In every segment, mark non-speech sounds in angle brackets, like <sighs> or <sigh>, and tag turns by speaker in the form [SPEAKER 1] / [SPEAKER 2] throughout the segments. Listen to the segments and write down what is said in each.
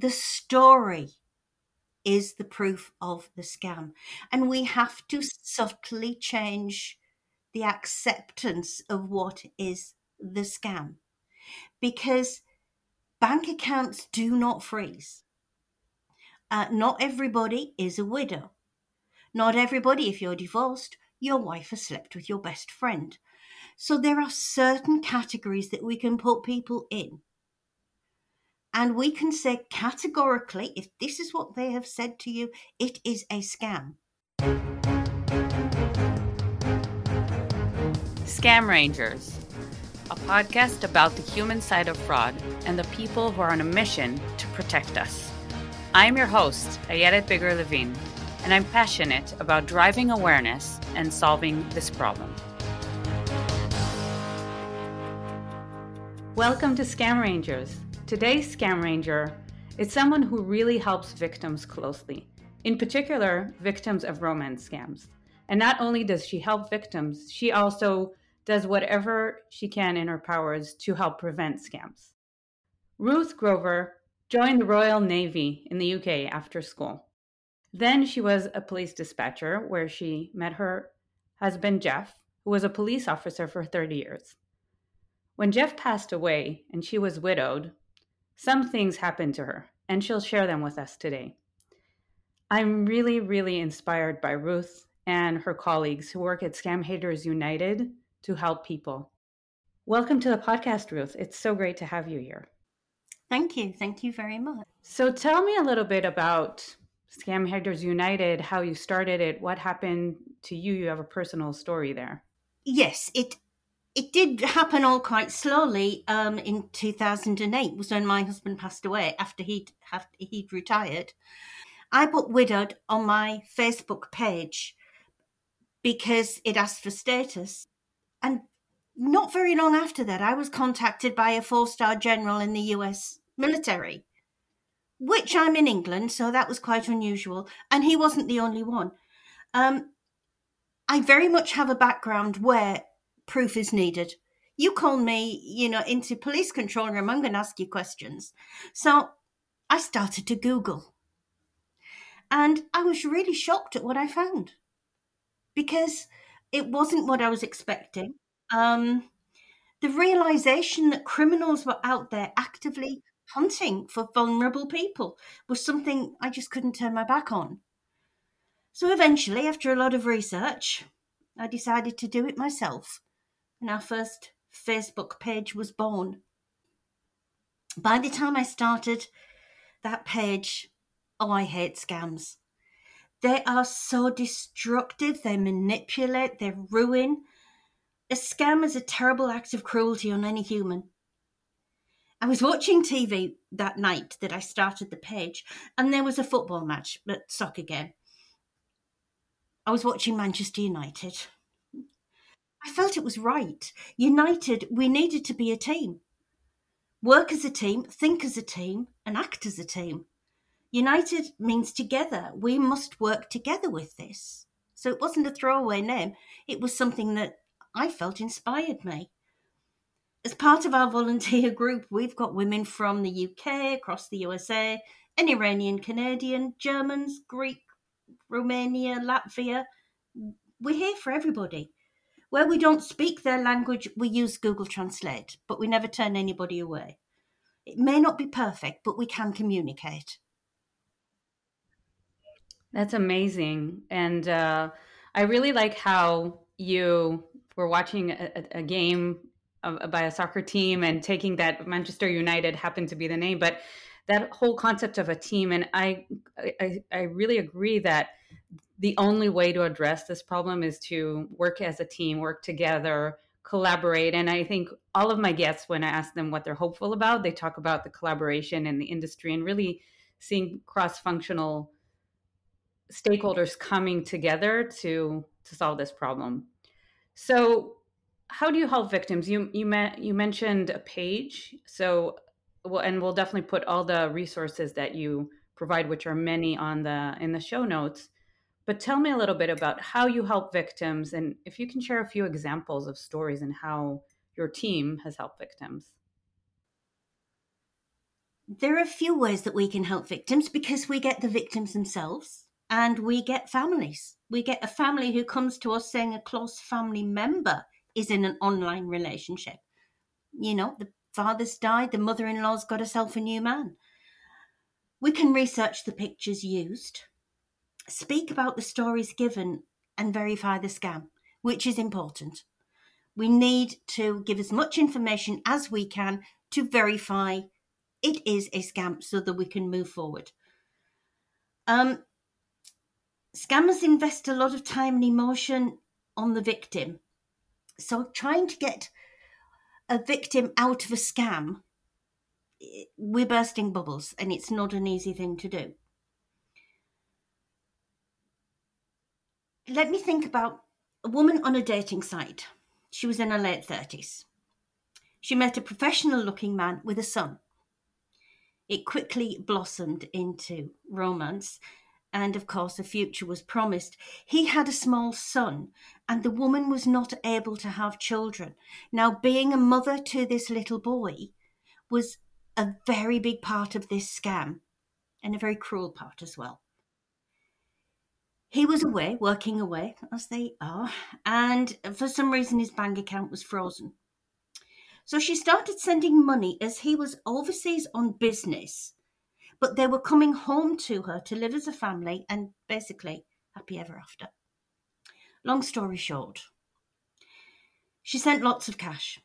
[SPEAKER 1] the story is the proof of the scam. And we have to subtly change the acceptance of what is the scam because bank accounts do not freeze. Uh, not everybody is a widow. Not everybody, if you're divorced, your wife has slept with your best friend. So there are certain categories that we can put people in. And we can say categorically, if this is what they have said to you, it is a scam.
[SPEAKER 2] Scam Rangers, a podcast about the human side of fraud and the people who are on a mission to protect us. I'm your host, Ayelet Biger-Levin, and I'm passionate about driving awareness and solving this problem. Welcome to Scam Rangers. Today's Scam Ranger is someone who really helps victims closely, in particular, victims of romance scams. And not only does she help victims, she also does whatever she can in her powers to help prevent scams. Ruth Grover joined the Royal Navy in the UK after school. Then she was a police dispatcher where she met her husband Jeff, who was a police officer for 30 years. When Jeff passed away and she was widowed, some things happened to her, and she'll share them with us today. I'm really, really inspired by Ruth and her colleagues who work at Scam Haters United to help people. Welcome to the podcast, Ruth. It's so great to have you here.
[SPEAKER 1] Thank you. Thank you very much.
[SPEAKER 2] So, tell me a little bit about Scam Haters United, how you started it, what happened to you. You have a personal story there.
[SPEAKER 1] Yes, it it did happen all quite slowly. Um, in 2008 was when my husband passed away after he'd after he'd retired. I put widowed on my Facebook page because it asked for status. And not very long after that, I was contacted by a four star general in the US military, which I'm in England, so that was quite unusual. And he wasn't the only one. Um, I very much have a background where proof is needed. You call me, you know, into police control room, I'm going to ask you questions. So I started to Google. And I was really shocked at what I found because it wasn't what I was expecting. Um, the realization that criminals were out there actively hunting for vulnerable people was something I just couldn't turn my back on. So eventually, after a lot of research, I decided to do it myself, and our first Facebook page was born. By the time I started that page, oh, I hate scams. They are so destructive. They manipulate, they ruin. A scam is a terrible act of cruelty on any human. I was watching TV that night that I started the page, and there was a football match at soccer game. I was watching Manchester United. I felt it was right. United, we needed to be a team. Work as a team, think as a team, and act as a team. United means together. We must work together with this. So it wasn't a throwaway name, it was something that I felt inspired me. As part of our volunteer group, we've got women from the UK, across the USA, an Iranian Canadian, Germans, Greek, Romania, Latvia. We're here for everybody. Where we don't speak their language, we use Google Translate, but we never turn anybody away. It may not be perfect, but we can communicate.
[SPEAKER 2] That's amazing. And uh, I really like how you were watching a, a game of, by a soccer team and taking that Manchester United happened to be the name, but that whole concept of a team. And I, I, I really agree that the only way to address this problem is to work as a team, work together, collaborate. And I think all of my guests, when I ask them what they're hopeful about, they talk about the collaboration in the industry and really seeing cross functional stakeholders coming together to to solve this problem. So, how do you help victims? You you met, you mentioned a page. So, well, and we'll definitely put all the resources that you provide, which are many on the in the show notes. But tell me a little bit about how you help victims, and if you can share a few examples of stories and how your team has helped victims.
[SPEAKER 1] there are a few ways that we can help victims because we get the victims themselves and we get families. We get a family who comes to us saying a close family member is in an online relationship. You know, the father's died, the mother in law's got herself a new man. We can research the pictures used, speak about the stories given, and verify the scam, which is important. We need to give as much information as we can to verify it is a scam so that we can move forward. Um, scammers invest a lot of time and emotion on the victim. So trying to get a victim out of a scam, we're bursting bubbles and it's not an easy thing to do. Let me think about a woman on a dating site. She was in her late 30s. She met a professional looking man with a son. It quickly blossomed into romance, and of course, a future was promised. He had a small son, and the woman was not able to have children. Now, being a mother to this little boy was a very big part of this scam, and a very cruel part as well. He was away, working away, as they are, and for some reason his bank account was frozen. So she started sending money as he was overseas on business, but they were coming home to her to live as a family and basically happy ever after. Long story short, she sent lots of cash,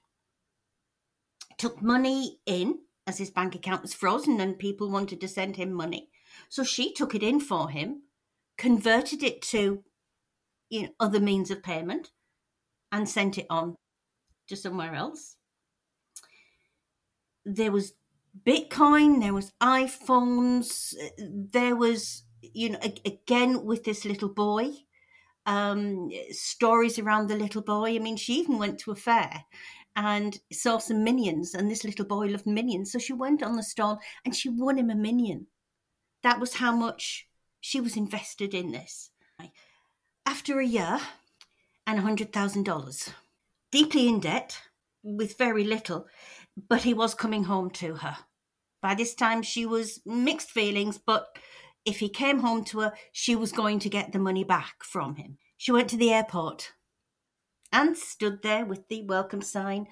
[SPEAKER 1] took money in as his bank account was frozen and people wanted to send him money. So she took it in for him, converted it to you know, other means of payment, and sent it on to somewhere else there was Bitcoin, there was iPhones, there was, you know, again with this little boy, um, stories around the little boy. I mean, she even went to a fair and saw some minions, and this little boy loved minions. So she went on the stall and she won him a minion. That was how much she was invested in this. After a year and $100,000, deeply in debt, with very little, but he was coming home to her. By this time, she was mixed feelings, but if he came home to her, she was going to get the money back from him. She went to the airport and stood there with the welcome sign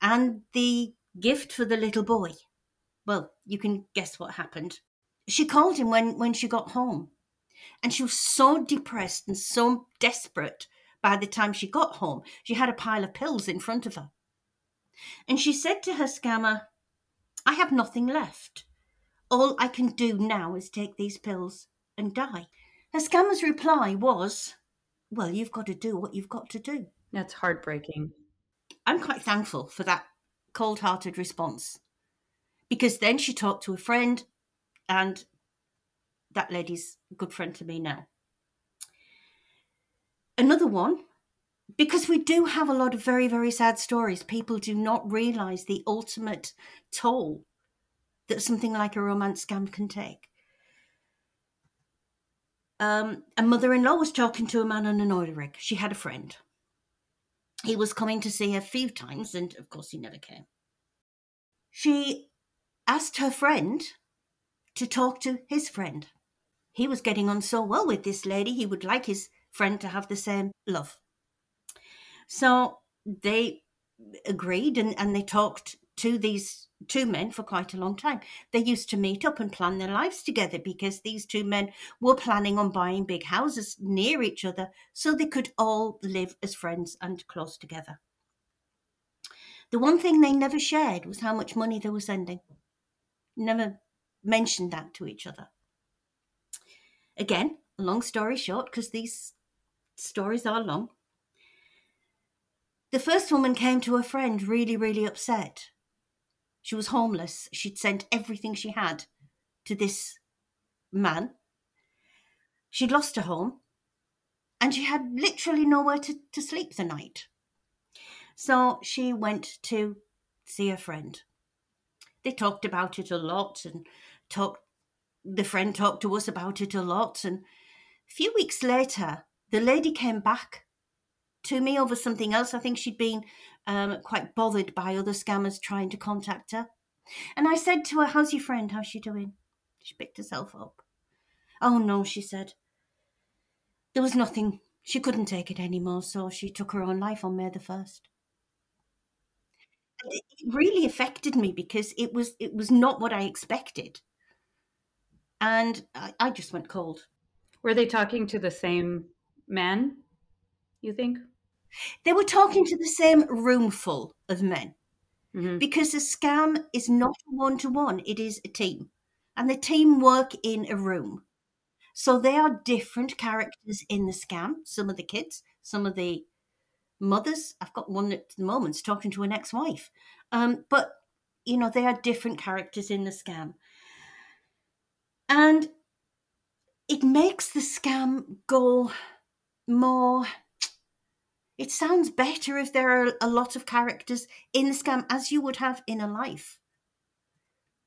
[SPEAKER 1] and the gift for the little boy. Well, you can guess what happened. She called him when, when she got home, and she was so depressed and so desperate by the time she got home. She had a pile of pills in front of her. And she said to her scammer, I have nothing left. All I can do now is take these pills and die. Her scammer's reply was, Well, you've got to do what you've got to do.
[SPEAKER 2] That's heartbreaking.
[SPEAKER 1] I'm quite thankful for that cold hearted response because then she talked to a friend, and that lady's a good friend to me now. Another one because we do have a lot of very, very sad stories. People do not realize the ultimate toll that something like a romance scam can take. Um, a mother in law was talking to a man on an oil rig. She had a friend. He was coming to see her a few times, and of course, he never came. She asked her friend to talk to his friend. He was getting on so well with this lady, he would like his friend to have the same love. So they agreed and, and they talked to these two men for quite a long time. They used to meet up and plan their lives together because these two men were planning on buying big houses near each other so they could all live as friends and close together. The one thing they never shared was how much money they were sending. Never mentioned that to each other. Again, long story short, because these stories are long, the first woman came to a friend really, really upset. She was homeless. She'd sent everything she had to this man. She'd lost her home and she had literally nowhere to, to sleep the night. So she went to see a friend. They talked about it a lot and talked the friend talked to us about it a lot and a few weeks later the lady came back to me over something else. I think she'd been um, quite bothered by other scammers trying to contact her. And I said to her, How's your friend? How's she doing? She picked herself up. Oh no, she said. There was nothing. She couldn't take it anymore, so she took her own life on May the 1st. It really affected me because it was it was not what I expected. And I, I just went cold.
[SPEAKER 2] Were they talking to the same man, you think?
[SPEAKER 1] They were talking to the same room full of men
[SPEAKER 2] Mhm.
[SPEAKER 1] because a scam is not one to one, it is a team. And the team work in a room. So they are different characters in the scam. Some of the kids, some of the mothers. I've got one at the moment's talking to an ex wife. Um, but, you know, they are different characters in the scam. And it makes the scam go more. It sounds better if there are a lot of characters in the scam, as you would have in a life.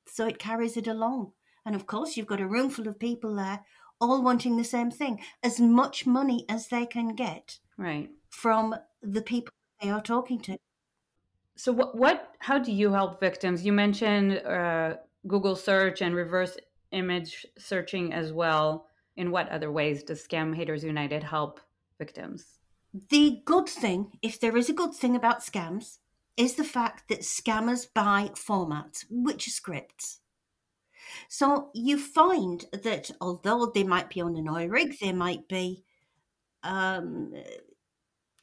[SPEAKER 1] So it carries it along. And of course, you've got a room full of people there, all wanting the same thing as much money as they can get
[SPEAKER 2] Right.
[SPEAKER 1] from the people they are talking to.
[SPEAKER 2] So what what how do you help victims? You mentioned uh, Google search and reverse image searching as well. In what other ways does Scam Haters United help victims?
[SPEAKER 1] The good thing, if there is a good thing about scams, is the fact that scammers buy formats, which are scripts. So you find that although they might be on an oil rig, they might be um,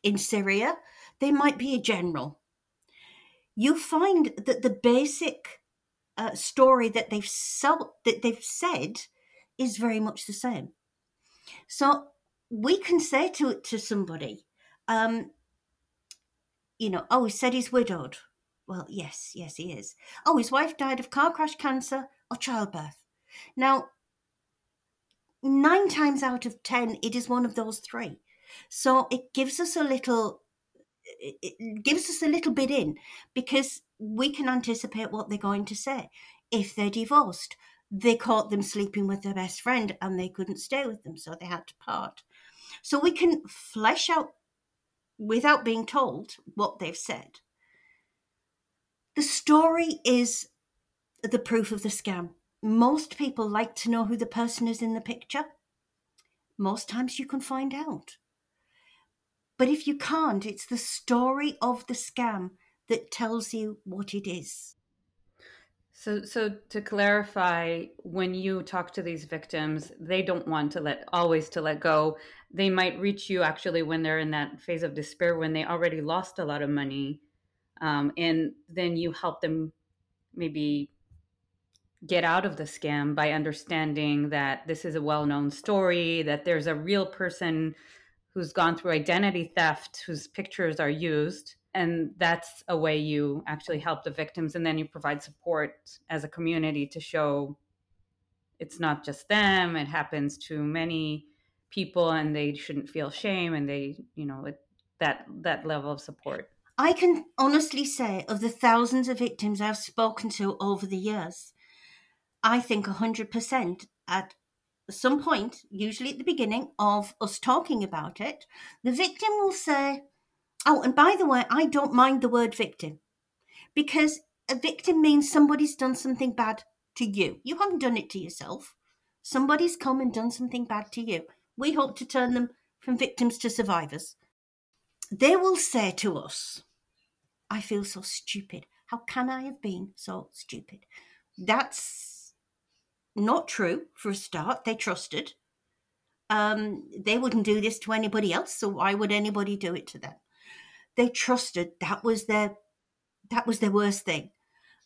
[SPEAKER 1] in Syria, they might be a general. You find that the basic uh, story that they've that they've said is very much the same. So we can say to to somebody, um, you know, oh, he said he's widowed. Well, yes, yes, he is. Oh, his wife died of car crash, cancer, or childbirth. Now, nine times out of ten, it is one of those three. So it gives us a little, it it gives us a little bit in because we can anticipate what they're going to say. If they're divorced, they caught them sleeping with their best friend and they couldn't stay with them, so they had to part. So we can flesh out without being told what they've said. The story is the proof of the scam. Most people like to know who the person is in the picture. Most times you can find out. But if you can't, it's the story of the scam that tells you what it is.
[SPEAKER 2] So so to clarify, when you talk to these victims, they don't want to let always to let go. They might reach you actually when they're in that phase of despair when they already lost a lot of money, um, and then you help them maybe get out of the scam by understanding that this is a well-known story, that there's a real person who's gone through identity theft, whose pictures are used, and that's a way you actually help the victims, and then you provide support as a community to show it's not just them; it happens to many people, and they shouldn't feel shame, and they, you know, it, that that level of support.
[SPEAKER 1] I can honestly say, of the thousands of victims I've spoken to over the years, I think 100% at some point, usually at the beginning of us talking about it, the victim will say, Oh, and by the way, I don't mind the word victim because a victim means somebody's done something bad to you. You haven't done it to yourself. Somebody's come and done something bad to you. We hope to turn them from victims to survivors. They will say to us, I feel so stupid. How can I have been so stupid? That's not true for a start. They trusted. Um, they wouldn't do this to anybody else, so why would anybody do it to them? They trusted that was their that was their worst thing.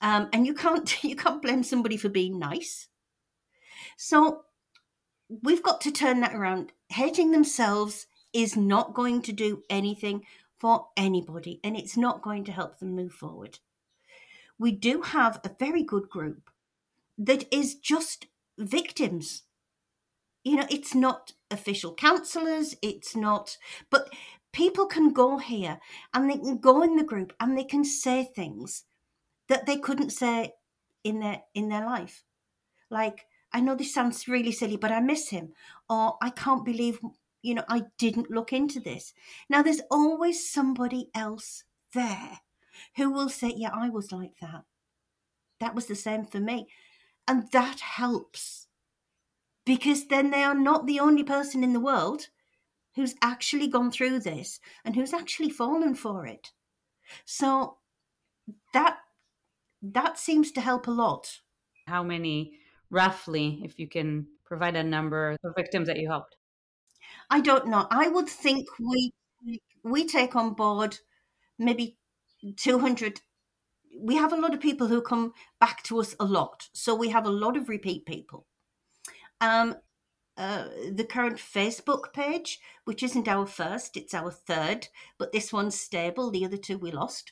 [SPEAKER 1] Um, and you can't <laughs> you can't blame somebody for being nice. So we've got to turn that around. Hating themselves is not going to do anything for anybody, and it's not going to help them move forward. We do have a very good group that is just victims. You know, it's not official counselors, it's not, but people can go here and they can go in the group and they can say things that they couldn't say in their in their life. Like, I know this sounds really silly, but I miss him. Or I can't believe, you know, I didn't look into this. Now there's always somebody else there who will say, Yeah, I was like that. that was the same for me. And that helps because then they are not the only person in the world who's actually gone through this and who's actually fallen for it. So that that seems to help a lot.
[SPEAKER 2] How many roughly if you can provide a number of victims that you helped?
[SPEAKER 1] I don't know. I would think we we take on board maybe 200 we have a lot of people who come back to us a lot so we have a lot of repeat people um uh, the current Facebook page, which isn't our first, it's our third, but this one's stable. The other two we lost.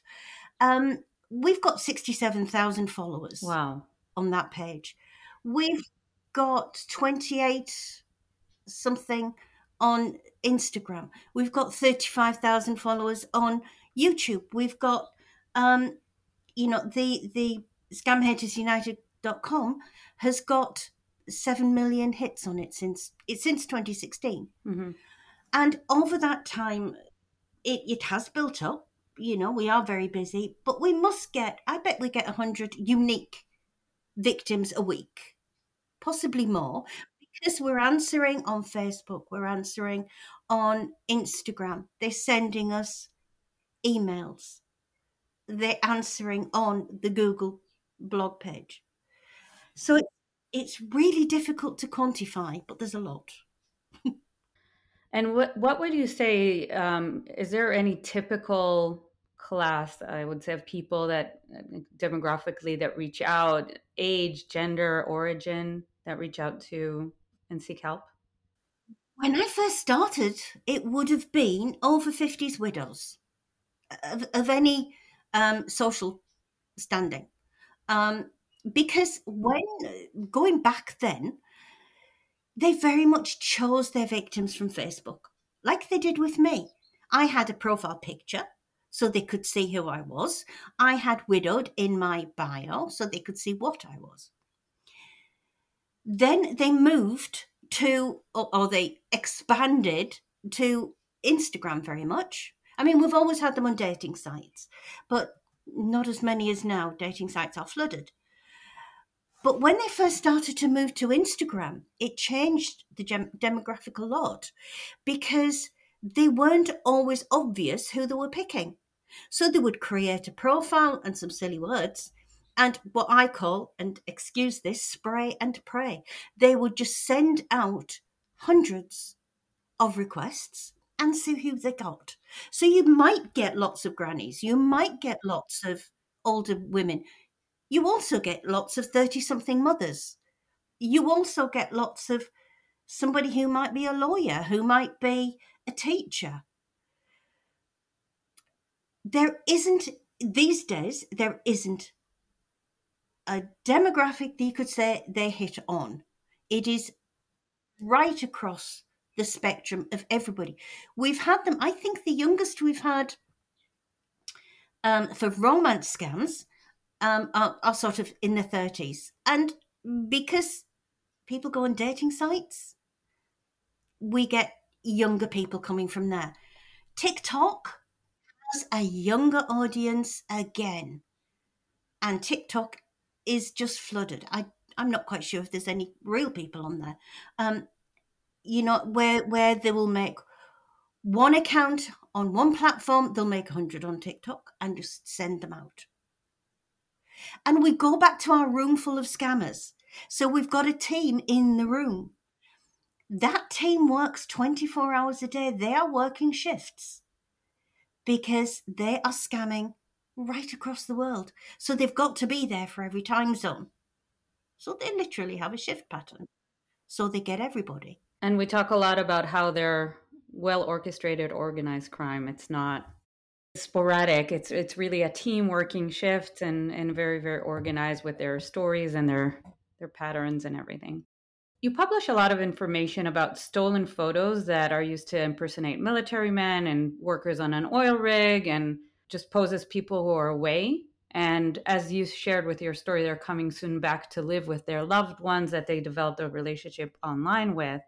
[SPEAKER 1] Um, we've got 67,000 followers.
[SPEAKER 2] Wow.
[SPEAKER 1] On that page. We've got 28 something on Instagram. We've got 35,000 followers on YouTube. We've got, um, you know, the, the scamhatersunited.com has got 7 million hits on it since it's since 2016.
[SPEAKER 2] Mm-hmm.
[SPEAKER 1] And over that time, it, it has built up. You know, we are very busy, but we must get, I bet we get 100 unique victims a week, possibly more, because we're answering on Facebook, we're answering on Instagram, they're sending us emails, they're answering on the Google blog page. So it, it's really difficult to quantify, but there's a lot. <laughs>
[SPEAKER 2] and what what would you say? Um, is there any typical class I would say of people that demographically that reach out, age, gender, origin that reach out to and seek help?
[SPEAKER 1] When I first started, it would have been over 50s widows of, of any um, social standing. Um, because when going back then, they very much chose their victims from Facebook, like they did with me. I had a profile picture so they could see who I was. I had widowed in my bio so they could see what I was. Then they moved to, or, or they expanded to Instagram very much. I mean, we've always had them on dating sites, but not as many as now. Dating sites are flooded. But when they first started to move to Instagram, it changed the gem- demographic a lot because they weren't always obvious who they were picking. So they would create a profile and some silly words and what I call, and excuse this, spray and pray. They would just send out hundreds of requests and see who they got. So you might get lots of grannies, you might get lots of older women, you also get lots of 30 something mothers. You also get lots of somebody who might be a lawyer, who might be a teacher. There isn't, these days, there isn't a demographic that you could say they hit on. It is right across the spectrum of everybody. We've had them, I think the youngest we've had um, for romance scams um, are, are sort of in their 30s. And because people go on dating sites, we get younger people coming from there. TikTok has a younger audience again. And TikTok is just flooded. I, I'm not quite sure if there's any real people on there. Um, you know, where where they will make one account on one platform, they'll make 100 on TikTok and just send them out. And we go back to our room full of scammers. So we've got a team in the room. That team works 24 hours a day. They are working shifts because they are scamming right across the world. So they've got to be there for every time zone. So they literally have a shift pattern. So they get everybody.
[SPEAKER 2] And we talk a lot about how they're well orchestrated, organized crime. It's not sporadic. It's it's really a team working shift and and very very organized with their stories and their their patterns and everything. You publish a lot of information about stolen photos that are used to impersonate military men and workers on an oil rig and just pose as people who are away. And as you shared with your story, they're coming soon back to live with their loved ones that they developed a relationship online with.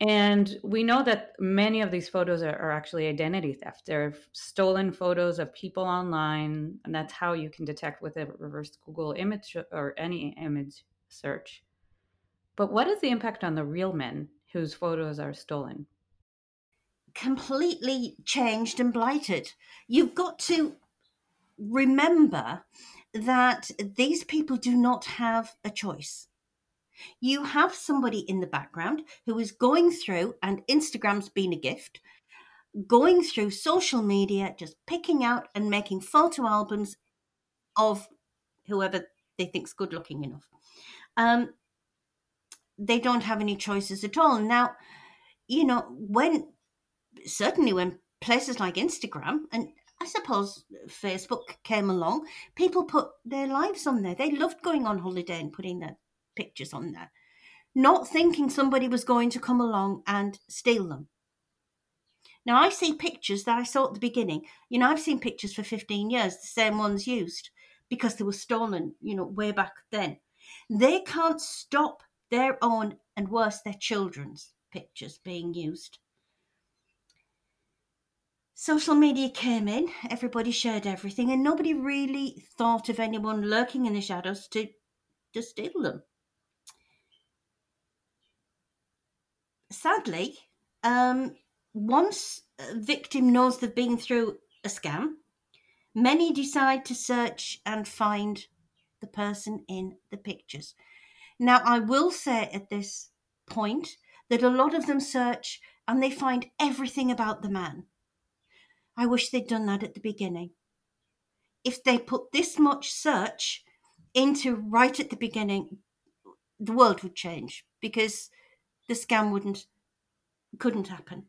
[SPEAKER 2] And we know that many of these photos are, are, actually identity theft. They're stolen photos of people online, and that's how you can detect with a reverse Google image or any image search. But what is the impact on the real men whose photos are stolen?
[SPEAKER 1] Completely changed and blighted. You've got to remember that these people do not have a choice you have somebody in the background who is going through, and Instagram's been a gift, going through social media, just picking out and making photo albums of whoever they think's good looking enough. Um, they don't have any choices at all. Now, you know, when certainly when places like Instagram and I suppose Facebook came along, people put their lives on there. They loved going on holiday and putting their pictures on there, not thinking somebody was going to come along and steal them. Now, I see pictures that I saw at the beginning. You know, I've seen pictures for 15 years, the same ones used, because they were stolen, you know, way back then. They can't stop their own and worse, their children's pictures being used. Social media came in, everybody shared everything, and nobody really thought of anyone lurking in the shadows to, to steal them. Sadly, um, once a victim knows they've been through a scam, many decide to search and find the person in the pictures. Now, I will say at this point that a lot of them search and they find everything about the man. I wish they'd done that at the beginning. If they put this much search into right at the beginning, the world would change because the scam wouldn't couldn't happen.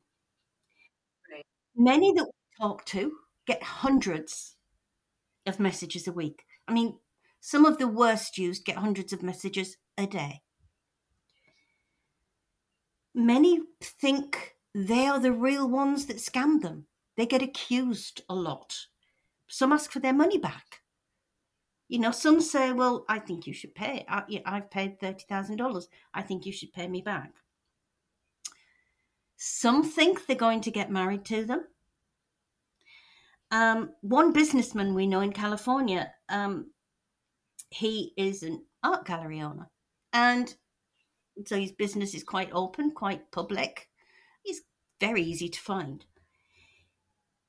[SPEAKER 1] Right. Many that we talk to get hundreds of messages a week. I mean, some of the worst used get hundreds of messages a day. Many think they are the real ones that scam them. They get accused a lot. Some ask for their money back. You know, some say, well, I think you should pay. I, have paid $30,000. I think you should pay me back. Some think they're going to get married to them. Um, one businessman we know in California, um, he is an art gallery owner. And so his business is quite open, quite public. He's very easy to find.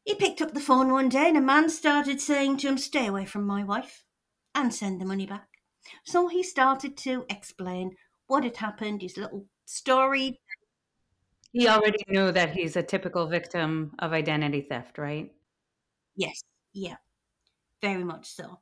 [SPEAKER 1] He picked up the phone one day and a man started saying to him, Stay away from my wife and send the money back. So he started to explain what had happened, his little story
[SPEAKER 2] he already knew that he's a typical victim of identity theft, right?
[SPEAKER 1] Yes, yeah, very much so.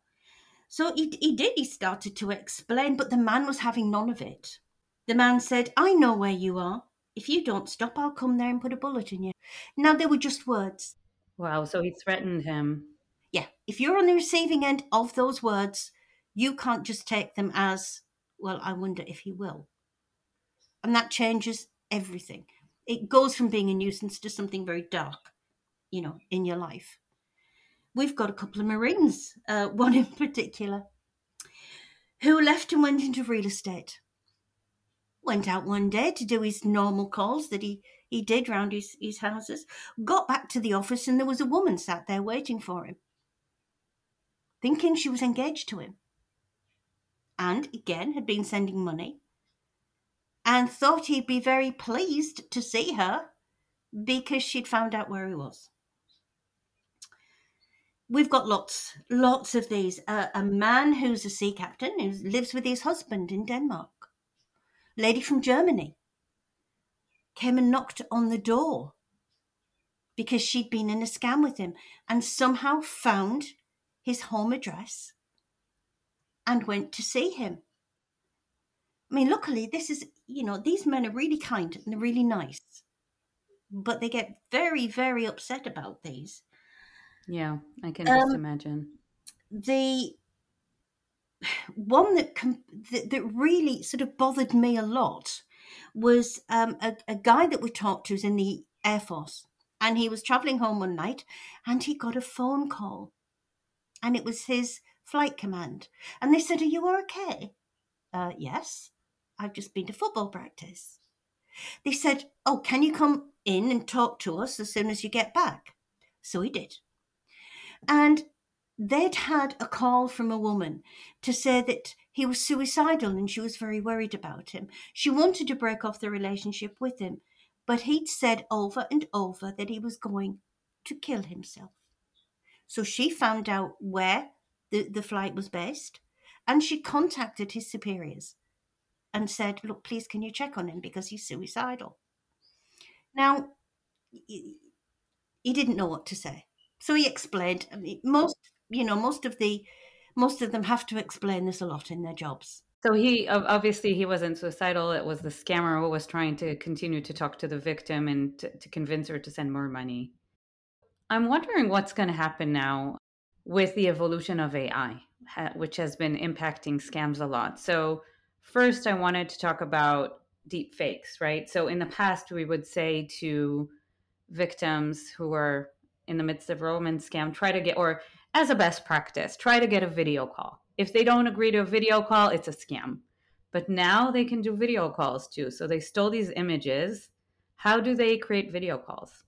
[SPEAKER 1] So he, he did, he started to explain, but the man was having none of it. The man said, I know where you are. If you don't stop, I'll come there and put a bullet in you. Now, they were just words.
[SPEAKER 2] Wow, so he threatened him.
[SPEAKER 1] Yeah, if you're on the receiving end of those words, you can't just take them as, well, I wonder if he will. And that changes everything it goes from being a nuisance to something very dark, you know, in your life. We've got a couple of Marines, uh, <laughs> one in particular, who left and went into real estate. Went out one day to do his normal calls that he, he did round his, his houses, got back to the office, and there was a woman sat there waiting for him, thinking she was engaged to him. And again, had been sending money and thought he'd be very pleased to see her because she'd found out where he was. We've got lots, lots of these. Uh, a man who's a sea captain who lives with his husband in Denmark. Lady from Germany came and knocked on the door because she'd been in a scam with him and somehow found his home address and went to see him. I mean, luckily, this is, you know, these men are really kind and they're really nice, but they get very, very upset about these.
[SPEAKER 2] Yeah, I can just um, imagine.
[SPEAKER 1] The <sighs> one that, com- that, that really sort of bothered me a lot was um, a, a guy that we talked to is in the Air Force, and he was traveling home one night, and he got a phone call, and it was his flight command, and they said, "Are you okay?" Uh, yes. I've just been to football practice. They said, Oh, can you come in and talk to us as soon as you get back? So he did. And they'd had a call from a woman to say that he was suicidal and she was very worried about him. She wanted to break off the relationship with him, but he'd said over and over that he was going to kill himself. So she found out where the, the flight was based and she contacted his superiors and said, Look, please, can you check on him because he's suicidal? Now, he, didn't know what to say. So he explained. I mean, most, you know, most of the, most of them have to explain this a lot in their jobs.
[SPEAKER 2] So he obviously he wasn't suicidal. It was the scammer who was trying to continue to talk to the victim and to, to convince her to send more money. I'm wondering what's going to happen now with the evolution of AI, which has been impacting scams a lot. So first, I wanted to talk about deep fakes, right? So in the past, we would say to victims who are in the midst of romance scam, try to get, or as a best practice, try to get a video call. If they don't agree to a video call, it's a scam. But now they can do video calls too. So they stole these images. How do they create video calls?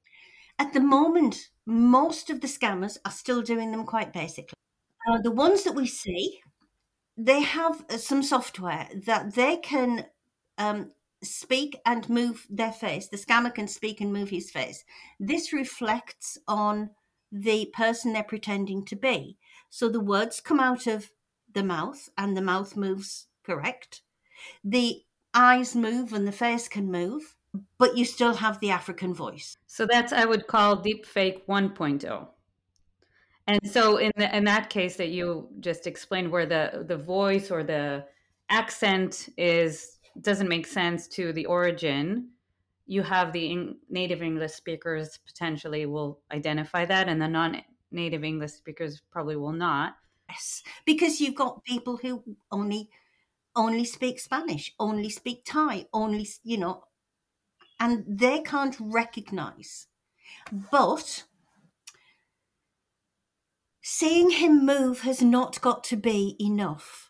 [SPEAKER 1] At the moment, most of the scammers are still doing them quite basically. Uh, the ones that we see, they have uh, some software that they can um, speak and move their face. The scammer can speak and move his face. This reflects on the person they're pretending to be. So the words come out of the mouth and the mouth moves correct. The eyes move and the face can move, but you still have the African voice.
[SPEAKER 2] So that's I would call deepfake 1.0. And so in the, in that case that you just explained where the the voice or the accent is doesn't make sense to the origin, you have the native English speakers potentially will identify that, and the non-native English speakers probably will not.
[SPEAKER 1] Yes, because you've got people who only only speak Spanish, only speak Thai, only you know, and they can't recognize. But seeing him move has not got to be enough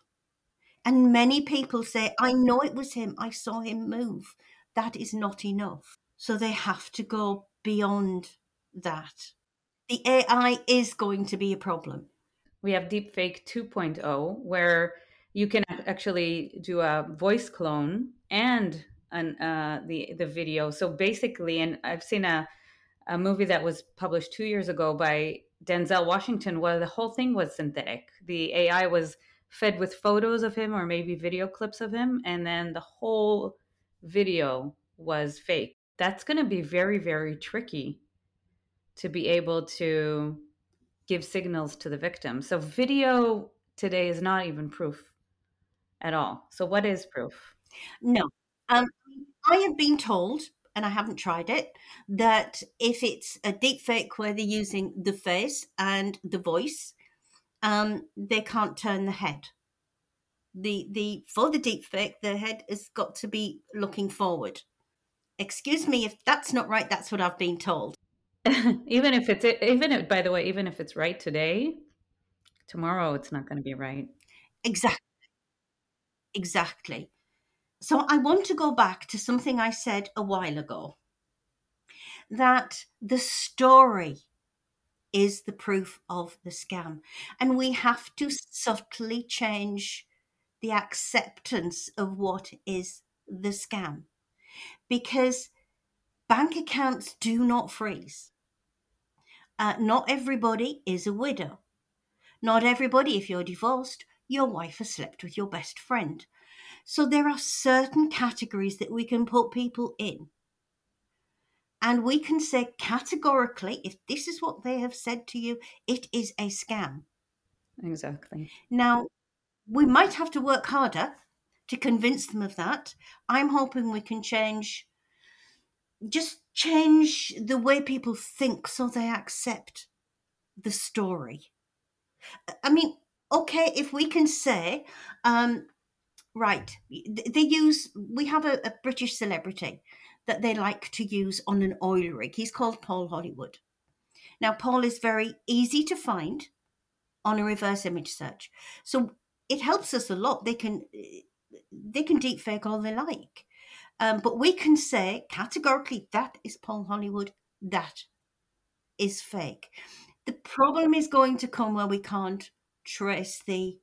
[SPEAKER 1] and many people say, I know it was him, I saw him move. That is not enough. So they have to go beyond that. The AI is going to be a problem.
[SPEAKER 2] We have Deepfake 2.0, where you can actually do a voice clone and an, uh, the the video. So basically, and I've seen a a movie that was published two years ago by Denzel Washington, where the whole thing was synthetic. The AI was fed with photos of him or maybe video clips of him, and then the whole video was fake. That's going to be very, very tricky to be able to give signals to the victim. So, video today is not even proof at all. So, what is proof?
[SPEAKER 1] No. Um, I have been told, and I haven't tried it, that if it's a deep fake where they're using the face and the voice, um, they can't turn the head. The the for the deep fake, the head has got to be looking forward. Excuse me if that's not right. That's what I've been told. <laughs>
[SPEAKER 2] even if it's even if, by the way, even if it's right today, tomorrow it's not going to be right.
[SPEAKER 1] Exactly. Exactly. So I want to go back to something I said a while ago that the story is the proof of the scam. And we have to subtly change the acceptance of what is the scam because bank accounts do not freeze. Uh, not everybody is a widow. Not everybody, if you're divorced, your wife has slept with your best friend. So there are certain categories that we can put people in. And we can say categorically, if this is what they have said to you, it is a scam.
[SPEAKER 2] Exactly.
[SPEAKER 1] Now, we might have to work harder to convince them of that. I'm hoping we can change, just change the way people think so they accept the story. I mean, okay, if we can say, um, right, they use, we have a, a British celebrity that they like to use on an oil rig. He's called Paul Hollywood. Now, Paul is very easy to find on a reverse image search. So it helps us a lot. They can they can deep fake all they like. Um, but we can say categorically that is Paul Hollywood, that is fake. The problem is going to come where we can't trace the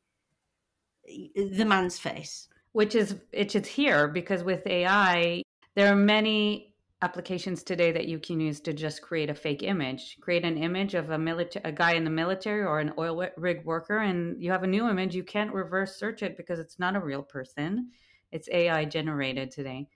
[SPEAKER 1] the man's face.
[SPEAKER 2] Which is it's here because with AI, there are many applications today that you can use to just create a fake image. Create an image of a military a guy in the military or an oil rig worker and you have a new image, you can't reverse search it because it's not a real person. It's AI generated today.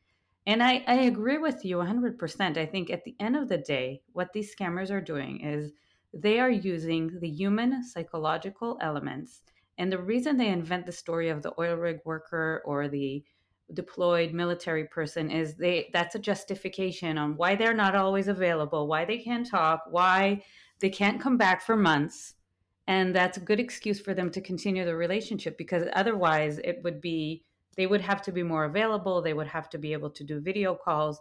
[SPEAKER 2] And I, I agree with you 100%. I think at the end of the day, what these scammers are doing is they are using the human psychological elements. And the reason they invent the story of the oil rig worker or the deployed military person is they that's a justification on why they're not always available, why they can't talk, why they can't come back for months. And that's a good excuse for them to continue the relationship because otherwise it would be they would have to be more available, they would have to be able to do video calls.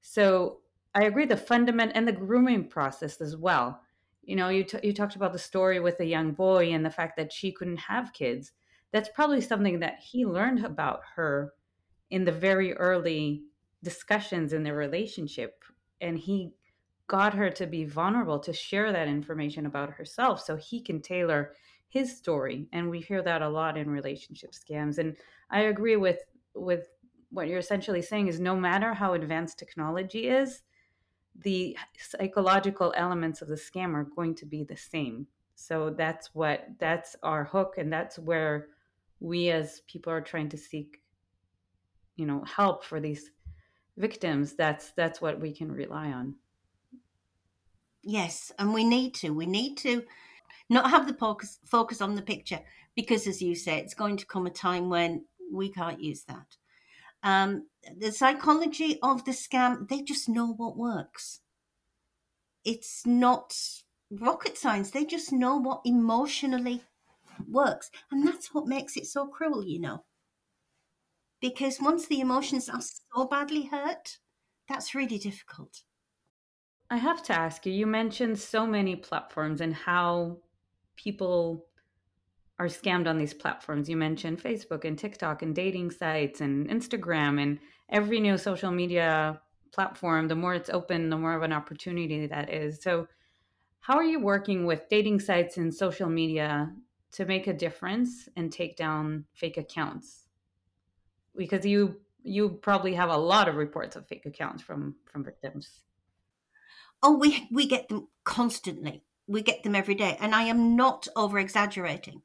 [SPEAKER 2] So I agree the fundament and the grooming process as well you know you, t- you talked about the story with the young boy and the fact that she couldn't have kids. That's probably something that he learned about her in the very early discussions in their relationship and he got her to be vulnerable to share that information about herself so he can tailor his story and we hear that a lot in relationship scams. And i agree with with what you're essentially saying is no matter how advanced technology is the psychological elements of the scam are going to be the same. So that's what that's our hook and that's where we as people are trying to seek you know help for these victims that's that's what we can rely on.
[SPEAKER 1] Yes, and we need to we need to not have the focus focus on the picture because as you say it's going to come a time when we can't use that um, the psychology of the scam, they just know what works. It's not rocket science. They just know what emotionally works. And that's what makes it so cruel, you know. Because once the emotions are so badly hurt, that's really difficult.
[SPEAKER 2] I have to ask you, you mentioned so many platforms and how people are scammed on these platforms. You mentioned Facebook and TikTok and dating sites and Instagram and every new social media platform. The more it's open, the more of an opportunity that is. So, how are you working with dating sites and social media to make a difference and take down fake accounts? Because you you probably have a lot of reports of fake accounts from from victims.
[SPEAKER 1] Oh, we we get them constantly. We get them every day, and I am not over exaggerating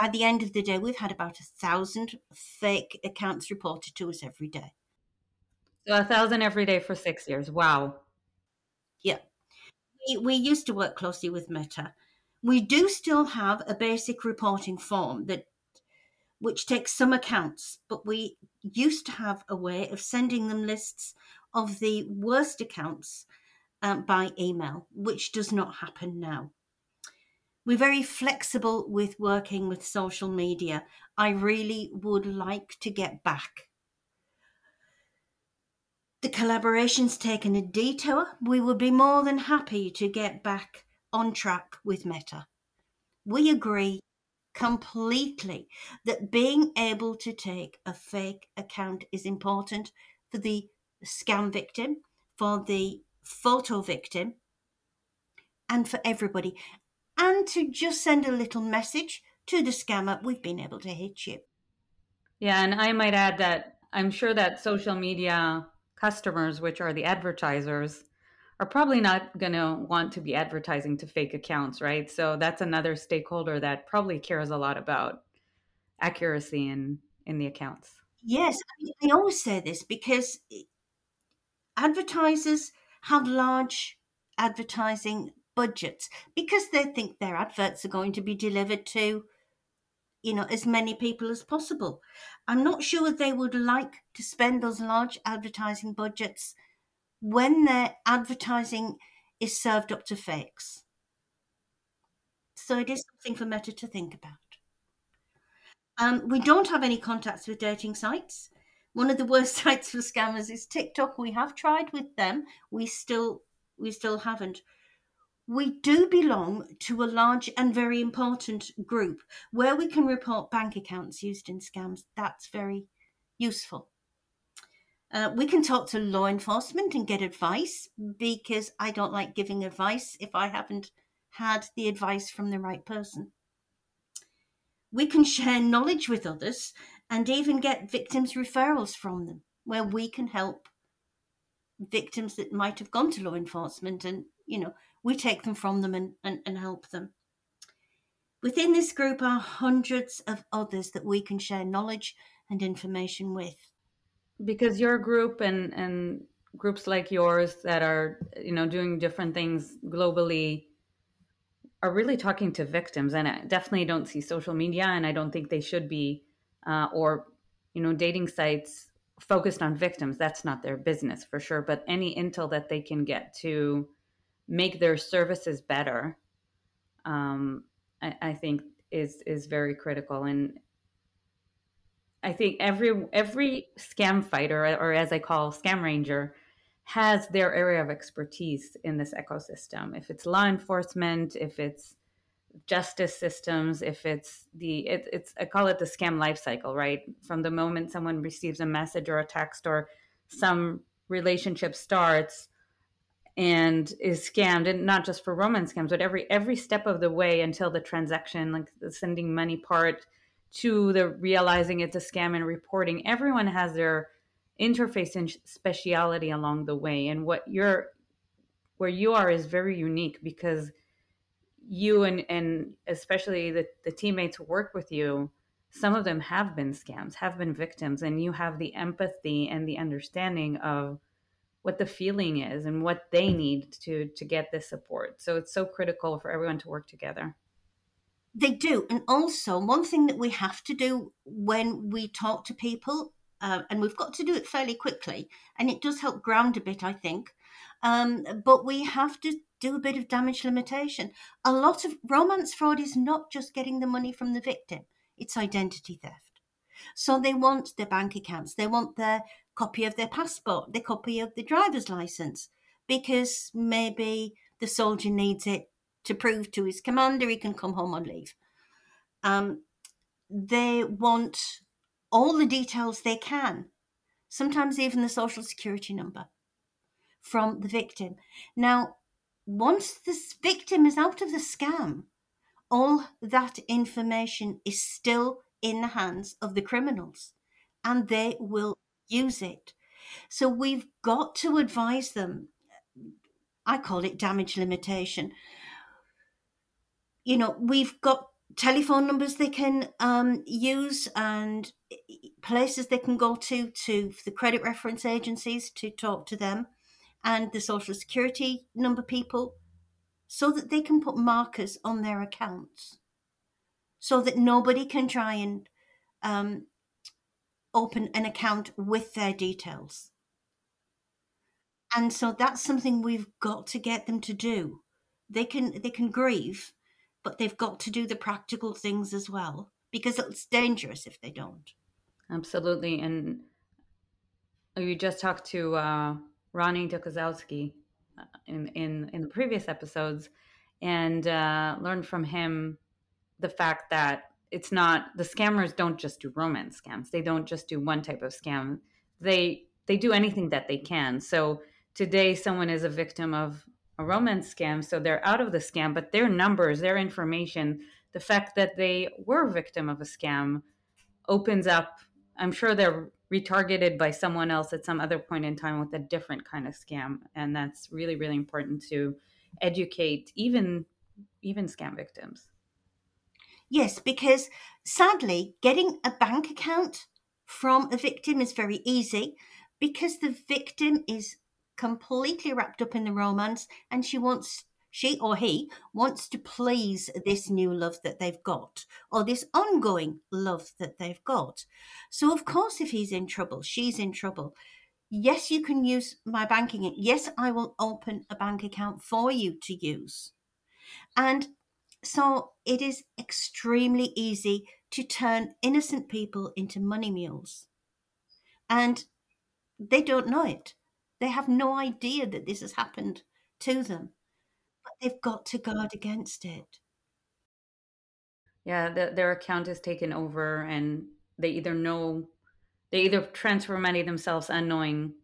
[SPEAKER 1] by the end of the day, we've had about a thousand fake accounts reported to us every day.
[SPEAKER 2] So a thousand every day for six years. Wow.
[SPEAKER 1] Yeah. We, we used to work closely with Meta. We do still have a basic reporting form that which takes some accounts, but we used to have a way of sending them lists of the worst accounts um, by email, which does not happen now. We're very flexible with working with social media. I really would like to get back. The collaboration's taken a detour. We would be more than happy to get back on track with Meta. We agree completely that being able to take a fake account is important for the scam victim, for the photo victim, and for everybody and to just send a little message to the scammer we've been able to hit you.
[SPEAKER 2] Yeah, and I might add that I'm sure that social media customers, which are the advertisers, are probably not going to want to be advertising to fake accounts, right? So that's another stakeholder that probably cares a lot about accuracy in in the accounts.
[SPEAKER 1] Yes, I always say this because eh, advertisers have large advertising budgets because they think their adverts are going to be delivered to you know as many people as possible. I'm not sure they would like to spend those large advertising budgets when their advertising is served up to fakes. So it is something for meta to think about. Um, we don't have any contacts with dating sites. One of the worst <laughs> sites for scammers is tiktok. We have tried with them. We still we still haven't we do belong to a large and very important group where we can report bank accounts used in scams. That's very useful. Uh, we can talk to law enforcement and get advice because I don't like giving advice if I haven't had the advice from the right person. We can share knowledge with others and even get victims' referrals from them, where we can help victims that might have gone to law enforcement and, you know, we take them from them and, and, and help them. Within this group are hundreds of others that we can share knowledge and information with.
[SPEAKER 2] Because your group and, and groups like yours that are, you know, doing different things globally are really talking to victims. And I definitely don't see social media, and I don't think they should be, uh, or, you know, dating sites focused on victims. That's not their business for sure. But any intel that they can get to make their services better, um, I, I think is is very critical. And I think every every scam fighter, or as I call scam ranger, has their area of expertise in this ecosystem. If it's law enforcement, if it's justice systems, if it's the it, it's I call it the scam life cycle, right? From the moment someone receives a message or a text or some relationship starts and is scammed and not just for romance scams but every every step of the way until the transaction like the sending money part to the realizing it's a scam and reporting everyone has their interface and speciality along the way. And what you're where you are is very unique because you and and especially the, the teammates who work with you some of them have been scams have been victims and you have the empathy and the understanding of what the feeling is and what they need to to get this support. So it's so critical for everyone to work together.
[SPEAKER 1] They do. And also one thing that we have to do when we talk to people uh, and we've got to do it fairly quickly and it does help ground a bit i think um, but we have to do a bit of damage limitation. A lot of romance fraud is not just getting the money from the victim. It's identity theft so they want their bank accounts they want their copy of their passport, the copy of the driver's license, because maybe the soldier needs it to prove to his commander he can come home on leave. Um, they want all the details they can, sometimes even the social security number from the victim. Now, once this victim is out of the scam, all that information is still in the hands of the criminals and they will use it. So we've got to advise them. I call it damage limitation. You know, we've got telephone numbers they can um, use and places they can go to to the credit reference agencies to talk to them and the social security number people so that they can put markers on their accounts so that nobody can try and um, open an account with their details. And so that's something we've got to get them to do. They can they can grieve, but they've got to do the practical things as well because it's dangerous if they don't.
[SPEAKER 2] Absolutely. And you just talked to uh, Ronnie Tokazowski uh, in, in, in the previous episodes and uh, learned from him the fact that it's not the scammers don't just do romance scams. They don't just do one type of scam. They they do anything that they can. So today someone is a victim of a romance scam, so they're out of the scam, but their numbers, their information, the fact that they were victim of a scam opens up I'm sure they're retargeted by someone else at some other point in time with a different kind of scam and that's really really important to educate even even scam victims.
[SPEAKER 1] Yes, because sadly, getting a bank account from a victim is very easy because the victim is completely wrapped up in the romance and she wants she or he wants to please this new love that they've got or this ongoing love that they've got. So, of course, if he's in trouble, she's in trouble. Yes, you can use my banking. Yes, I will open a bank account for you to use. And so it is extremely easy to turn innocent people into money mules. And they don't know it. They have no idea that this has happened to them. But they've got to guard against it.
[SPEAKER 2] Yeah, the, their account is taken over and they either know they either transfer money themselves unknowing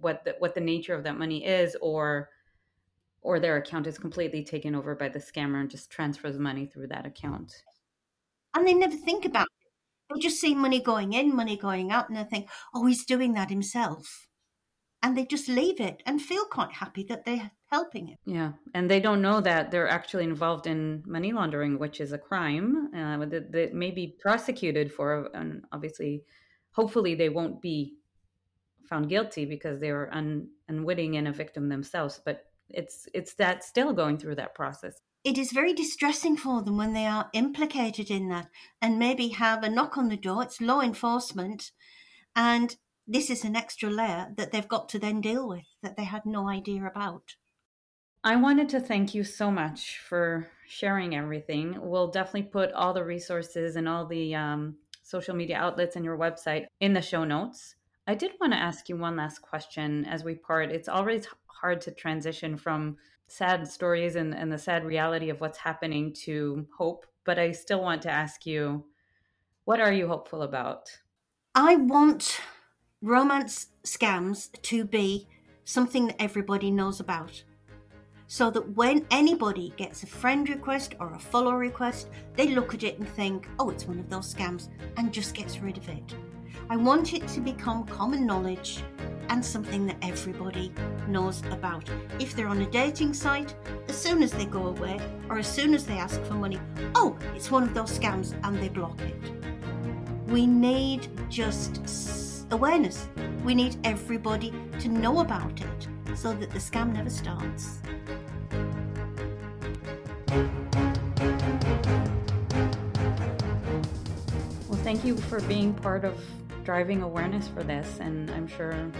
[SPEAKER 2] what the, what the nature of that money is or or their account is completely taken over by the scammer and just transfers money through that account
[SPEAKER 1] and they never think about it they just see money going in money going out and they think oh he's doing that himself and they just leave it and feel quite happy that they're helping him.
[SPEAKER 2] Yeah, and they don't know that they're actually involved in money laundering, which is a crime uh, that, that may be prosecuted for, and obviously, hopefully, they won't be found guilty because they were un, unwitting and a victim themselves. But it's it's that still going through that process.
[SPEAKER 1] It is very distressing for them when they are implicated in that and maybe have a knock on the door. It's law enforcement, and this is an extra layer that they've got to then deal with that they had no idea about.
[SPEAKER 2] I wanted to thank you so much for sharing everything. We'll definitely put all the resources and all the um, social media outlets and your website in the show notes. I did want to ask you one last question as we part. It's always hard to transition from sad stories and, and the sad reality of what's happening to hope, but I still want to ask you what are you hopeful about?
[SPEAKER 1] I want romance scams to be something that everybody knows about. So that when anybody gets a friend request or a follow request, they look at it and think, oh, it's one of those scams, and just gets rid of it. I want it to become common knowledge and something that everybody knows about. If they're on a dating site, as soon as they go away or as soon as they ask for money, oh, it's one of those scams, and they block it. We need just awareness. We need everybody to know about it so that the scam never starts.
[SPEAKER 2] Well, thank you for being part of driving awareness for this, and I'm sure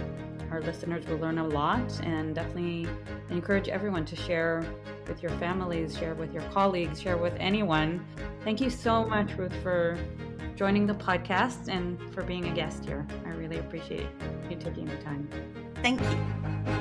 [SPEAKER 2] our listeners will learn a lot and definitely encourage everyone to share with your families, share with your colleagues, share with anyone. Thank you so much, Ruth, for joining the podcast and for being a guest here. I really appreciate you taking the time.
[SPEAKER 1] Thank you.